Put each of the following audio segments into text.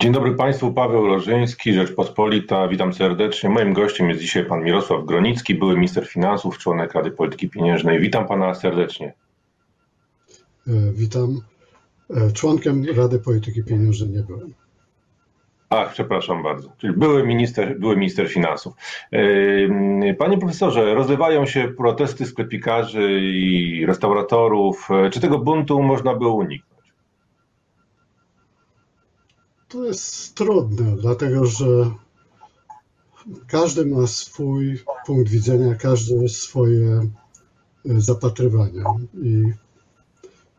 Dzień dobry Państwu, Paweł Rożyński, Rzeczpospolita. Witam serdecznie. Moim gościem jest dzisiaj pan Mirosław Gronicki, były minister finansów, członek Rady Polityki Pieniężnej. Witam pana serdecznie. E, witam. E, członkiem Rady Polityki Pieniężnej nie byłem. Ach, przepraszam bardzo. Czyli były minister, były minister finansów. E, panie profesorze, rozlewają się protesty sklepikarzy i restauratorów. Czy tego buntu można było uniknąć? To jest trudne, dlatego że każdy ma swój punkt widzenia, każdy swoje e, zapatrywania. I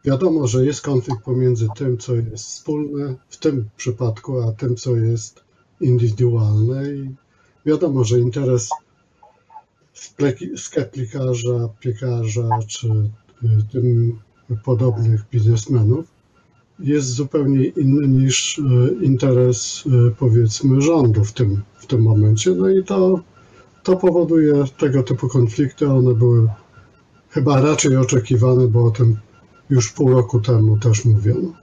wiadomo, że jest konflikt pomiędzy tym, co jest wspólne w tym przypadku, a tym, co jest indywidualne. I wiadomo, że interes sklepikarza, piekarza czy e, tym podobnych biznesmenów jest zupełnie inny niż e, interes, e, powiedzmy, rządu w tym, w tym momencie. No i to, to powoduje tego typu konflikty. One były chyba raczej oczekiwane, bo o tym już pół roku temu też mówiono.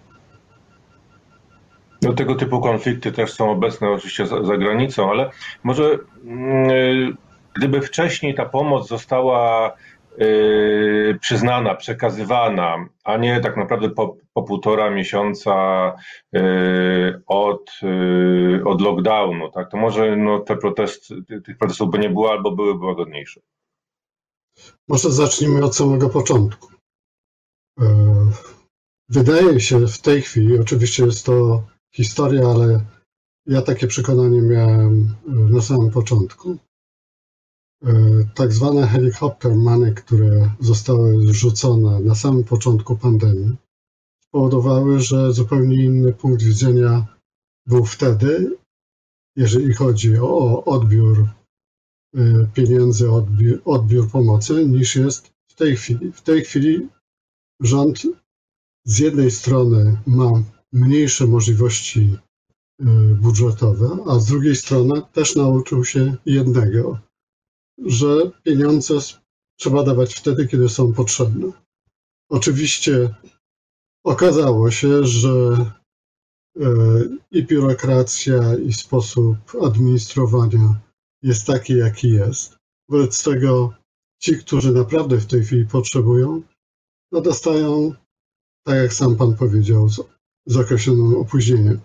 No, tego typu konflikty też są obecne oczywiście za, za granicą, ale może yy, gdyby wcześniej ta pomoc została yy, przyznana, przekazywana, a nie tak naprawdę po, po półtora miesiąca yy, od, yy, od lockdownu, tak, to może no, te protesty, tych protestów by nie było albo byłyby łagodniejsze. Może zacznijmy od samego początku. Wydaje się w tej chwili, oczywiście jest to historia, ale ja takie przekonanie miałem na samym początku, tak zwane helikopter money, które zostały zrzucone na samym początku pandemii, spowodowały, że zupełnie inny punkt widzenia był wtedy, jeżeli chodzi o odbiór e, pieniędzy, odbiór, odbiór pomocy, niż jest w tej chwili. W tej chwili rząd z jednej strony ma mniejsze możliwości e, budżetowe, a z drugiej strony też nauczył się jednego, że pieniądze trzeba dawać wtedy, kiedy są potrzebne. Oczywiście okazało się, że e, i biurokracja, i sposób administrowania jest taki, jaki jest. Wobec tego ci, którzy naprawdę w tej chwili potrzebują, no dostają, tak jak sam pan powiedział, z, z określonym opóźnieniem.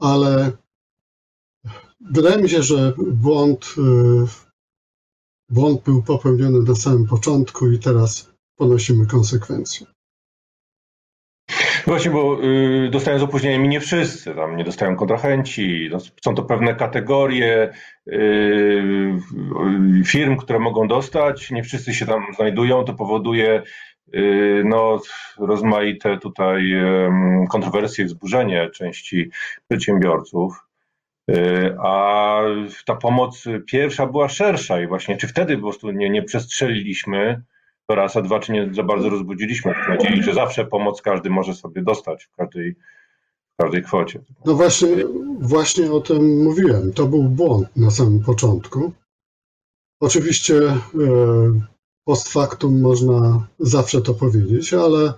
Ale wydaje mi się, że błąd e, Błąd był popełniony na samym początku i teraz ponosimy konsekwencje. Właśnie, bo y, dostają z opóźnieniem i nie wszyscy, tam nie dostają kontrahenci, no, są to pewne kategorie y, firm, które mogą dostać, nie wszyscy się tam znajdują, to powoduje y, no, rozmaite tutaj kontrowersje, wzburzenie części przedsiębiorców. Y, a ta pomoc pierwsza była szersza i właśnie czy wtedy po prostu nie, nie przestrzeliliśmy to raz, a dwa, czy nie za bardzo rozbudziliśmy tych nadziei, że zawsze pomoc każdy może sobie dostać w każdej, w każdej kwocie. No właśnie, właśnie o tym mówiłem. To był błąd na samym początku. Oczywiście e, post factum można zawsze to powiedzieć, ale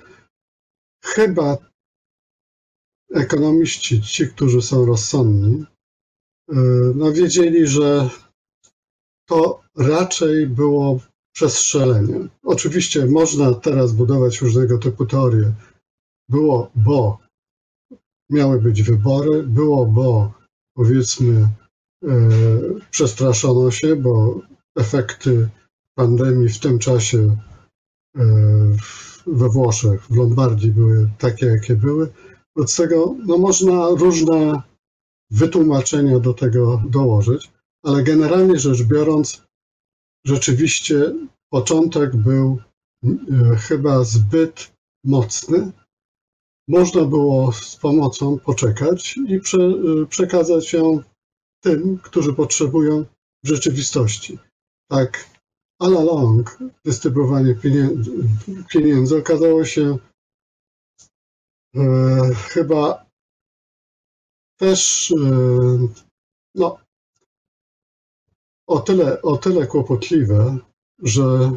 chyba ekonomiści, ci, którzy są rozsądni, no wiedzieli, że to raczej było przestrzelenie. Oczywiście można teraz budować różnego typu teorie. Było, bo miały być wybory, było, bo powiedzmy e, przestraszono się, bo efekty pandemii w tym czasie e, we Włoszech, w Lombardii były takie, jakie były. Wobec tego no, można różne wytłumaczenia do tego dołożyć, ale generalnie rzecz biorąc, rzeczywiście początek był e, chyba zbyt mocny. Można było z pomocą poczekać i prze, e, przekazać ją tym, którzy potrzebują w rzeczywistości. Tak, all along dystrybuowanie pieniędzy, pieniędzy okazało się e, chyba też e, no, o tyle, o tyle kłopotliwe, że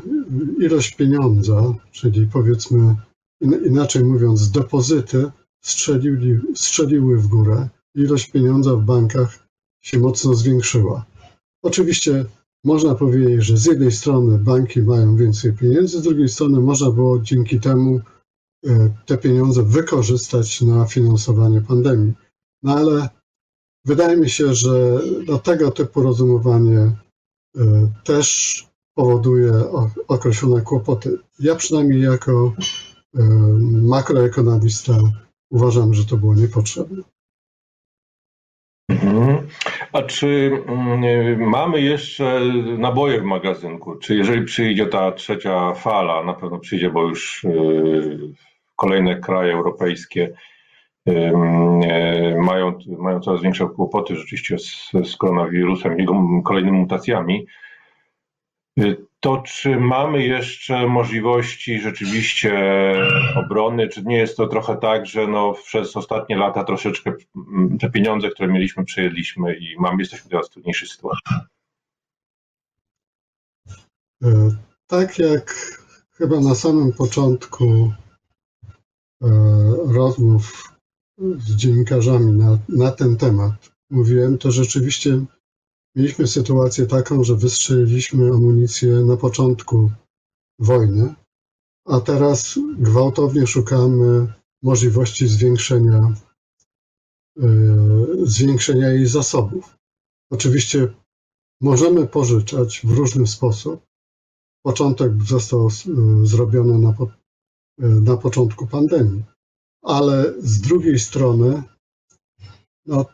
ilość pieniądza, czyli powiedzmy inaczej mówiąc depozyty, strzeliły, strzeliły w górę ilość pieniądza w bankach się mocno zwiększyła. Oczywiście można powiedzieć, że z jednej strony banki mają więcej pieniędzy, z drugiej strony można było dzięki temu e, te pieniądze wykorzystać na finansowanie pandemii. No ale wydaje mi się, że do tego typu rozumowanie e, też powoduje określone kłopoty. Ja przynajmniej jako e, makroekonomista uważam, że to było niepotrzebne. Mhm. A czy mm, mamy jeszcze naboje w magazynku? Czy jeżeli przyjdzie ta trzecia fala, na pewno przyjdzie, bo już y, kolejne kraje europejskie y, y, mają, mają coraz większe kłopoty rzeczywiście z, z koronawirusem jego kolejnymi mutacjami, to czy mamy jeszcze możliwości rzeczywiście obrony? Czy nie jest to trochę tak, że no przez ostatnie lata troszeczkę te pieniądze, które mieliśmy, przejedliśmy i mamy, jesteśmy teraz w trudniejszej sytuacji? E, tak jak chyba na samym początku e, rozmów z dziennikarzami na, na ten temat mówiłem, to rzeczywiście Mieliśmy sytuację taką, że wystrzeliliśmy amunicję na początku wojny, a teraz gwałtownie szukamy możliwości zwiększenia, yy, zwiększenia jej zasobów. Oczywiście możemy pożyczać w różny sposób. Początek został yy, zrobiony na, po, yy, na początku pandemii, ale z drugiej strony no,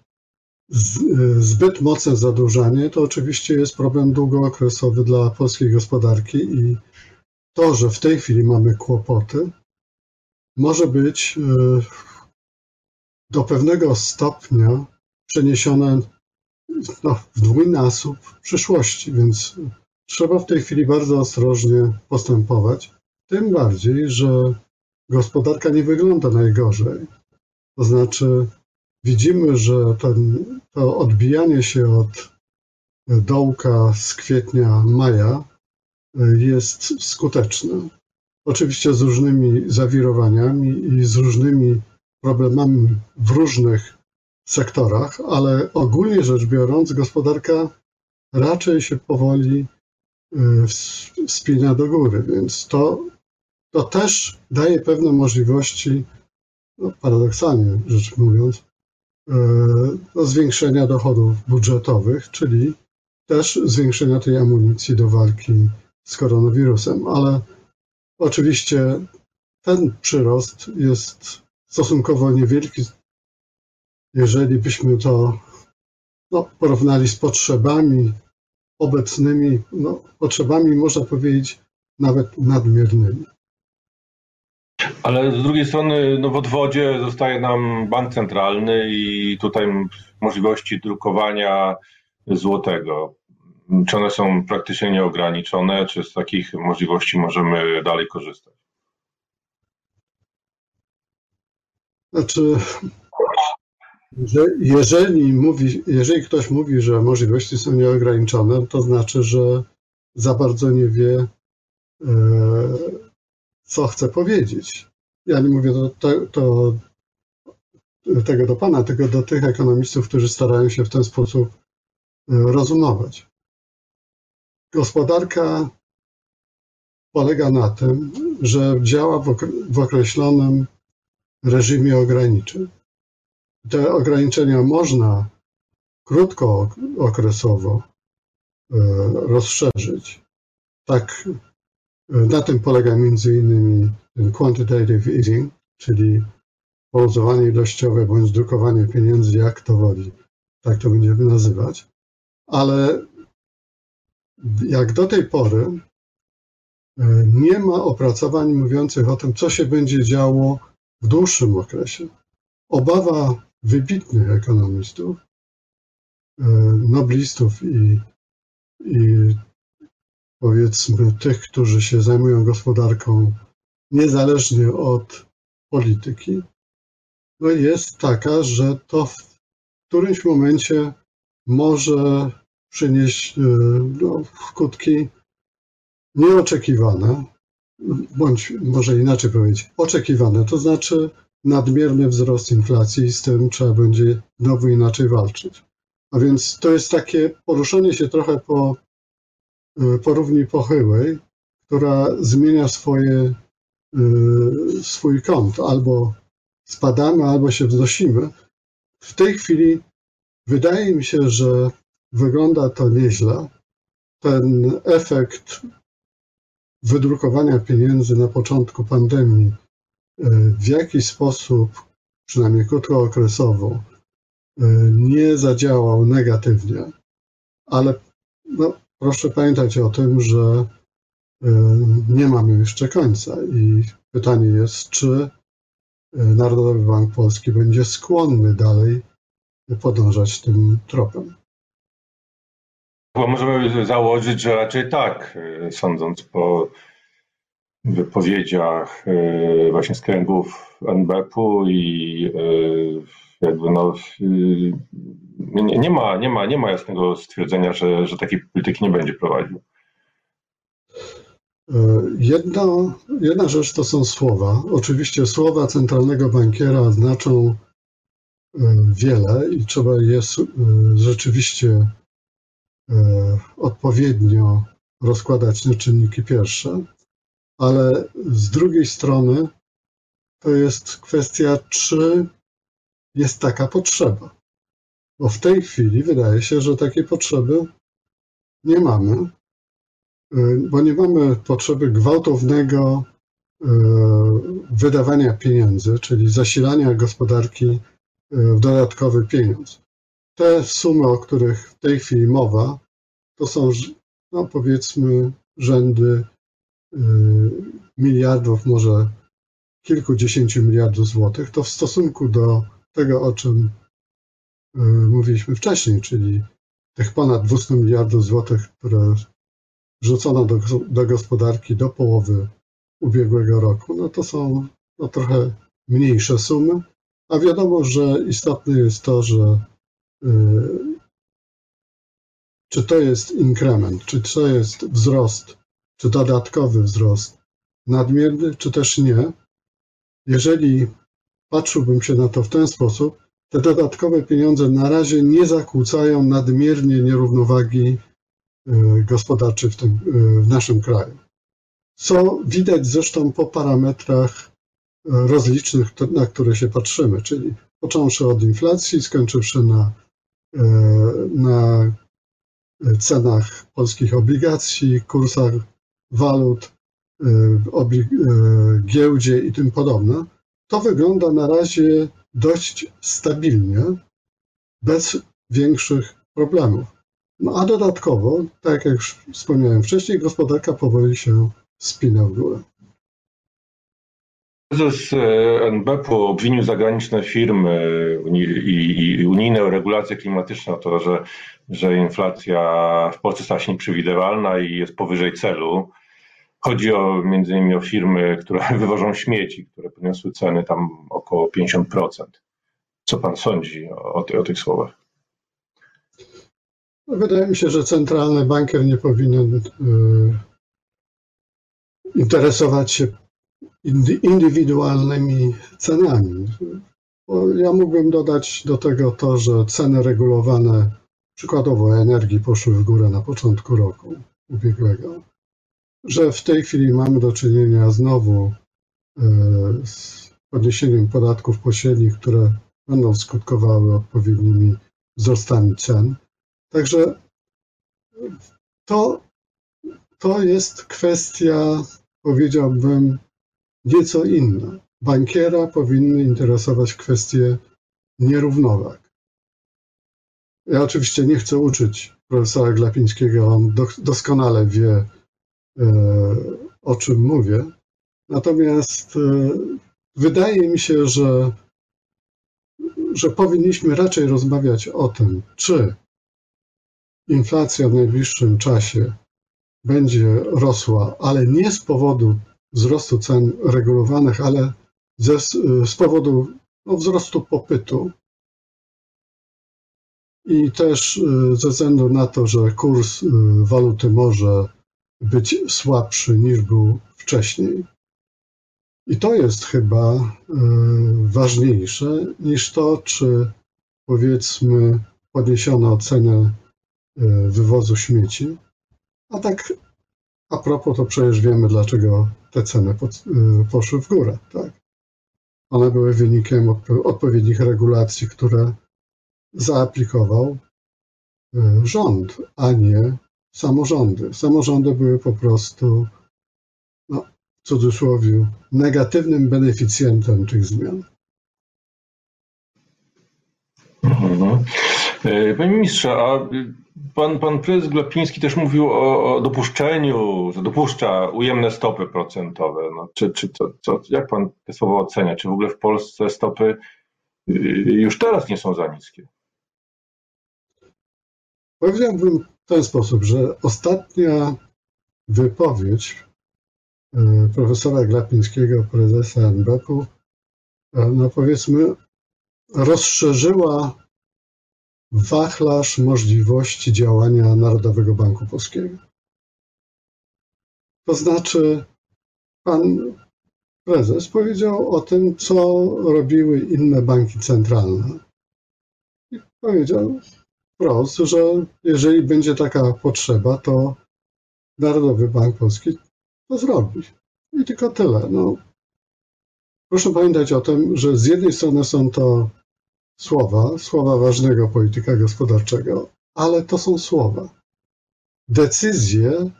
zbyt mocne zadłużanie to oczywiście jest problem długookresowy dla polskiej gospodarki i to, że w tej chwili mamy kłopoty, może być e, do pewnego stopnia przeniesione no, w dwójnasób przyszłości, więc trzeba w tej chwili bardzo ostrożnie postępować. Tym bardziej, że gospodarka nie wygląda najgorzej. To znaczy, widzimy, że ten, to odbijanie się od dołka z kwietnia, maja jest skuteczne. Oczywiście z różnymi zawirowaniami i z różnymi problemami w różnych sektorach, ale ogólnie rzecz biorąc, gospodarka raczej się powoli y, spina do góry, więc to, to też daje pewne możliwości, no paradoksalnie rzecz mówiąc, E, zwiększenia dochodów budżetowych, czyli też zwiększenia tej amunicji do walki z koronawirusem. Ale oczywiście ten przyrost jest stosunkowo niewielki, jeżeli byśmy to no, porównali z potrzebami obecnymi, no, potrzebami można powiedzieć nawet nadmiernymi. Ale z drugiej strony no w odwodzie zostaje nam bank centralny i tutaj możliwości drukowania złotego. Czy one są praktycznie nieograniczone, czy z takich możliwości możemy dalej korzystać? Znaczy, że jeżeli, mówi, jeżeli ktoś mówi, że możliwości są nieograniczone, to znaczy, że za bardzo nie wie, e, co chce powiedzieć ja nie mówię to, to, tego do Pana, tylko do tych ekonomistów, którzy starają się w ten sposób e, rozumować. Gospodarka polega na tym, że działa w określonym reżimie ograniczeń. Te ograniczenia można krótkookresowo e, rozszerzyć. Tak, na tym polega między innymi quantitative easing, czyli poluzowanie ilościowe bądź drukowanie pieniędzy, jak to woli, tak to będziemy nazywać. Ale jak do tej pory e, nie ma opracowań mówiących o tym, co się będzie działo w dłuższym okresie. Obawa wybitnych ekonomistów, e, noblistów i, i powiedzmy tych, którzy się zajmują gospodarką niezależnie od polityki, no jest taka, że to w którymś momencie może przynieść e, no, skutki nieoczekiwane, bądź może inaczej powiedzieć, oczekiwane, to znaczy nadmierny wzrost inflacji i z tym trzeba będzie znowu inaczej walczyć. A więc to jest takie poruszenie się trochę po, y, po równi pochyłej, która zmienia swoje, y, swój kąt. Albo spadamy, albo się wznosimy. W tej chwili wydaje mi się, że wygląda to nieźle. Ten efekt wydrukowania pieniędzy na początku pandemii y, w jakiś sposób, przynajmniej krótkookresowo, nie zadziałał negatywnie, ale no, proszę pamiętać o tym, że y, nie mamy jeszcze końca i pytanie jest, czy y, Narodowy Bank Polski będzie skłonny dalej podążać tym tropem. Bo możemy założyć, że raczej tak, y, sądząc po wypowiedziach właśnie z kręgów NBP-u i jakby no, nie, nie, ma, nie, ma, nie ma jasnego stwierdzenia, że, że takiej polityki nie będzie prowadził. E, jedna, jedna rzecz to są słowa. Oczywiście słowa centralnego bankiera znaczą e, wiele i trzeba je e, rzeczywiście odpowiednio rozkładać na czynniki pierwsze, ale z drugiej strony to jest kwestia, czy jest taka potrzeba. Bo w tej chwili wydaje się, że takiej potrzeby nie mamy, y, bo nie mamy potrzeby gwałtownego y, wydawania pieniędzy, czyli zasilania gospodarki y, w dodatkowy pieniądz. Te sumy, o których w tej chwili mowa, to są, no powiedzmy, rzędy miliardów, może kilkudziesięciu miliardów złotych. To w stosunku do tego, o czym y, mówiliśmy wcześniej, czyli tych ponad 200 miliardów złotych, które rzucono do, do gospodarki do połowy ubiegłego roku, no to są no, trochę mniejsze sumy, a wiadomo, że istotne jest to, że yy, czy to jest inkrement, czy to jest wzrost, czy dodatkowy wzrost nadmierny, czy też nie. Jeżeli patrzyłbym się na to w ten sposób, te dodatkowe pieniądze na razie nie zakłócają nadmiernie nierównowagi e, gospodarczej w, tym, e, w naszym kraju. Co widać zresztą po parametrach e, rozlicznych, na które się patrzymy, czyli począwszy od inflacji, skończywszy na, na cenach polskich obligacji, kursach walut, giełdzie i tym podobne, to wygląda na razie dość stabilnie, bez większych problemów. No a dodatkowo, tak jak już wspomniałem wcześniej, gospodarka powoli się spina w górę. Prezes e, NBP-u obwinił zagraniczne firmy i unijne regulacje klimatyczne o to, że, że inflacja w Polsce stała się nieprzewidywalna i jest powyżej celu. Chodzi o między innymi o firmy, które wywożą śmieci, które podniosły ceny tam około 50%. Co pan sądzi o, o tych słowach? Wydaje mi się, że centralny bankier nie powinien y, interesować się indywidualnymi cenami. Ja mógłbym dodać do tego to, że ceny regulowane, przykładowo energii, poszły w górę na początku roku ubiegłego że w tej chwili mamy do czynienia znowu e, z podniesieniem podatków pośrednich, które będą skutkowały odpowiednimi wzrostami cen. Także to, to jest kwestia, powiedziałbym, nieco inna. Bankiera powinny interesować kwestie nierównowag. Ja oczywiście nie chcę uczyć profesora Glapińskiego, on doskonale wie, o czym mówię. Natomiast e, wydaje mi się, że, że powinniśmy raczej rozmawiać o tym, czy inflacja w najbliższym czasie będzie rosła, ale nie z powodu wzrostu cen regulowanych, ale ze, z powodu no, wzrostu popytu. I też e, ze względu na to, że kurs waluty może być słabszy niż był wcześniej. I to jest chyba e, ważniejsze niż to, czy powiedzmy podniesiono cenę e, wywozu śmieci. A tak a propos, to przecież wiemy, dlaczego te ceny poszły w górę. Tak? One były wynikiem odpowiednich regulacji, które zaaplikował rząd, a nie samorządy. Samorządy były po prostu, no, w cudzysłowie, negatywnym beneficjentem tych zmian. Mhm. E, panie ministrze, a pan, pan prezes Glapiński też mówił o, o dopuszczeniu, że dopuszcza ujemne stopy procentowe. No, czy, czy to, to, jak pan te słowa ocenia? Czy w ogóle w Polsce stopy y, już teraz nie są za niskie? Powiedziałbym w ten sposób, że ostatnia wypowiedź e, profesora Glapińskiego, prezesa NBP-u, e, no powiedzmy, rozszerzyła wachlarz możliwości działania Narodowego Banku Polskiego. To znaczy, pan prezes powiedział o tym, co robiły inne banki centralne. I powiedział wprost, że jeżeli będzie taka potrzeba, to Narodowy Bank Polski to zrobi. I tylko tyle. No, proszę pamiętać o tym, że z jednej strony są to słowa, słowa ważnego polityka gospodarczego, ale to są słowa. Decyzje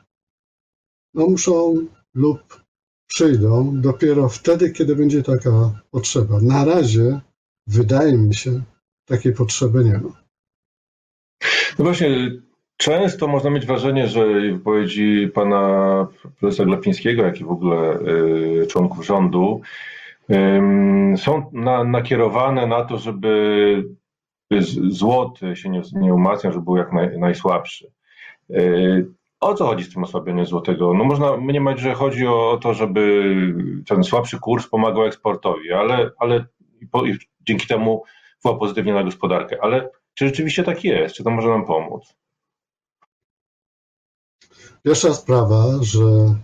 no, muszą lub przyjdą dopiero wtedy, kiedy będzie taka potrzeba. Na razie, wydaje mi się, takiej potrzeby nie ma. No właśnie, często można mieć wrażenie, że wypowiedzi pana profesora Glapińskiego, jak i w ogóle y, członków rządu, są na, nakierowane na to, żeby złoty się nie, nie umacniał, żeby był jak naj, najsłabszy. Y, o co chodzi z tym osłabieniem złotego? No można mniemać, że chodzi o to, żeby ten słabszy kurs pomagał eksportowi, ale, ale dzięki temu wpływa pozytywnie na gospodarkę. Ale czy rzeczywiście tak jest? Czy to może nam pomóc? Pierwsza sprawa, że,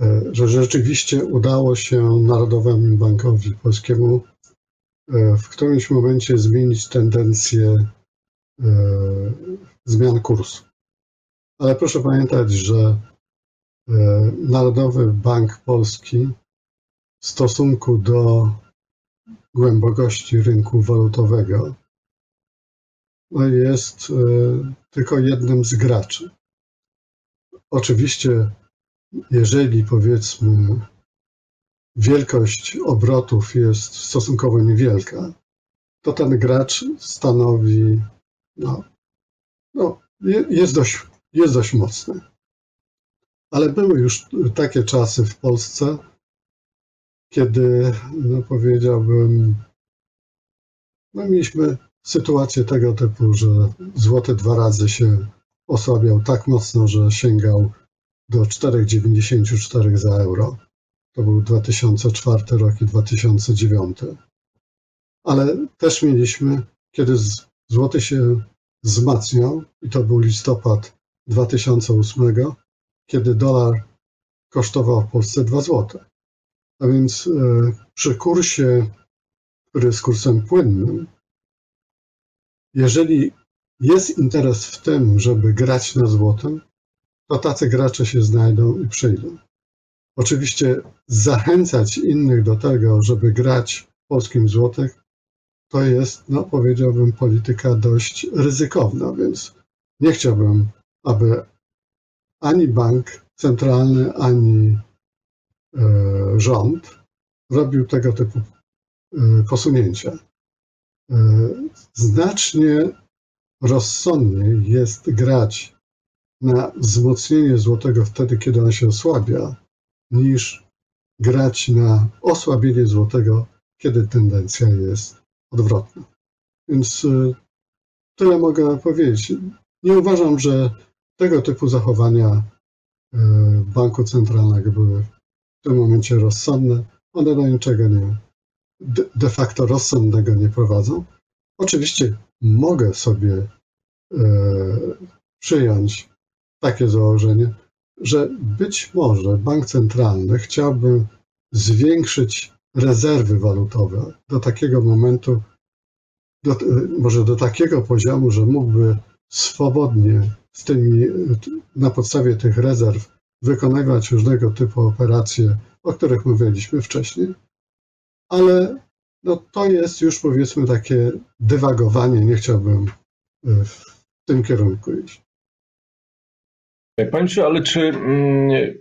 e, że rzeczywiście udało się Narodowemu Bankowi Polskiemu e, w którymś momencie zmienić tendencję e, zmian kursu. Ale proszę pamiętać, że Narodowy Bank Polski w stosunku do głębokości rynku walutowego jest e, tylko jednym z graczy. Oczywiście, jeżeli powiedzmy wielkość obrotów jest stosunkowo niewielka, to ten gracz stanowi, no, no jest, dość, jest dość mocny. Ale były już takie czasy w Polsce, kiedy, no powiedziałbym, no mieliśmy sytuacje tego typu, że złoty dwa razy się osłabiał tak mocno, że sięgał do 4,94 za euro. To był 2004 rok i 2009. Ale też mieliśmy, kiedy złoty się wzmacniał, i to był listopad 2008, kiedy dolar kosztował w Polsce 2 zł. A więc e, przy kursie, który jest kursem płynnym, jeżeli jest interes w tym, żeby grać na złotym, to tacy gracze się znajdą i przyjdą. Oczywiście zachęcać innych do tego, żeby grać w polskim złotych, to jest, no powiedziałbym, polityka dość ryzykowna, więc nie chciałbym, aby ani bank centralny, ani e, rząd robił tego typu e, posunięcia. E, znacznie rozsądniej jest grać na wzmocnienie złotego wtedy, kiedy on się osłabia, niż grać na osłabienie złotego, kiedy tendencja jest odwrotna. Więc tyle mogę powiedzieć. Nie uważam, że tego typu zachowania e, banku centralnego były w tym momencie rozsądne. One do niczego nie de facto rozsądnego nie prowadzą. Oczywiście mogę sobie e, przyjąć takie założenie, że być może bank centralny chciałby zwiększyć rezerwy walutowe do takiego momentu, do, może do takiego poziomu, że mógłby swobodnie z tymi, na podstawie tych rezerw wykonywać różnego typu operacje, o których mówiliśmy wcześniej, ale no, to jest już powiedzmy takie dywagowanie, nie chciałbym e, w tym kierunku iść. Panie ale czy, mm,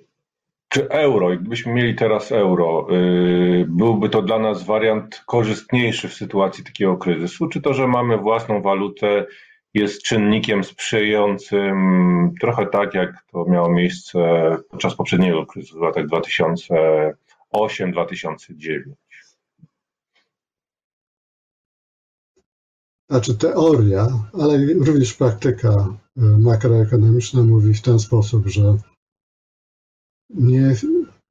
czy euro, gdybyśmy mieli teraz euro, y, byłby to dla nas wariant korzystniejszy w sytuacji takiego kryzysu, czy to, że mamy własną walutę jest czynnikiem sprzyjającym, trochę tak jak to miało miejsce podczas poprzedniego kryzysu w latach 2008-2009? Znaczy teoria, ale również praktyka e, makroekonomiczna mówi w ten sposób, że nie,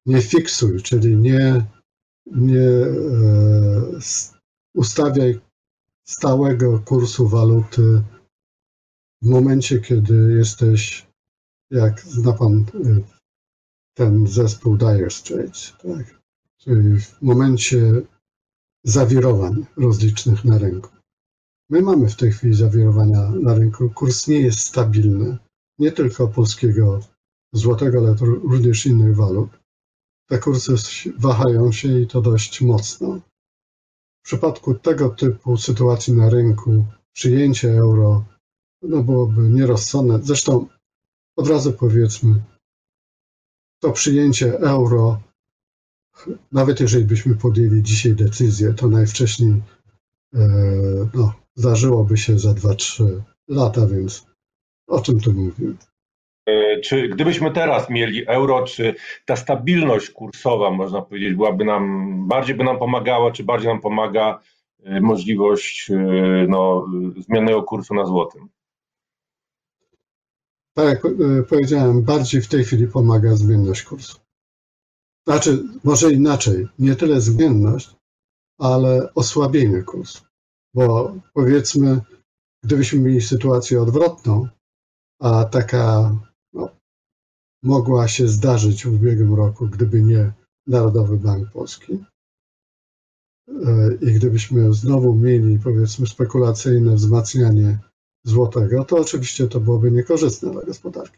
nie fiksuj, czyli nie, nie e, ustawiaj stałego kursu waluty w momencie, kiedy jesteś, jak zna pan e, ten zespół Dire Straits, tak? czyli w momencie zawirowań rozlicznych na rynku. My mamy w tej chwili zawirowania na rynku. Kurs nie jest stabilny, nie tylko polskiego złotego, ale również innych walut. Te kursy wahają się i to dość mocno. W przypadku tego typu sytuacji na rynku przyjęcie euro no byłoby nierozsądne. Zresztą od razu powiedzmy, to przyjęcie euro, nawet jeżeli byśmy podjęli dzisiaj decyzję, to najwcześniej no, zdarzyłoby się za 2-3 lata, więc o czym tu mówimy? E, czy gdybyśmy teraz mieli euro, czy ta stabilność kursowa, można powiedzieć, byłaby nam, bardziej by nam pomagała, czy bardziej nam pomaga e, możliwość e, no, zmiennego kursu na złotym? Tak jak powiedziałem, bardziej w tej chwili pomaga zmienność kursu. Znaczy, może inaczej, nie tyle zmienność, ale osłabienie kursu. Bo powiedzmy, gdybyśmy mieli sytuację odwrotną, a taka no, mogła się zdarzyć w ubiegłym roku, gdyby nie Narodowy Bank Polski, e, i gdybyśmy znowu mieli, powiedzmy, spekulacyjne wzmacnianie złotego, to oczywiście to byłoby niekorzystne dla gospodarki.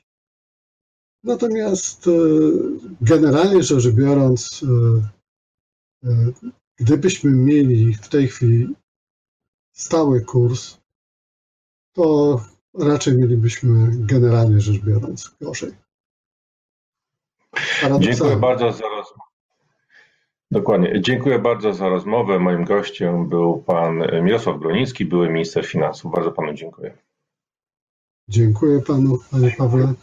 Natomiast e, generalnie rzecz biorąc, e, gdybyśmy mieli w tej chwili stały kurs, to raczej mielibyśmy generalnie rzecz biorąc gorzej. Dziękuję bardzo za rozmowę. Dokładnie. Dziękuję bardzo za rozmowę. Moim gościem był pan Mirosław Broniński, były minister finansów. Bardzo panu dziękuję. Dziękuję panu, panie Pawle.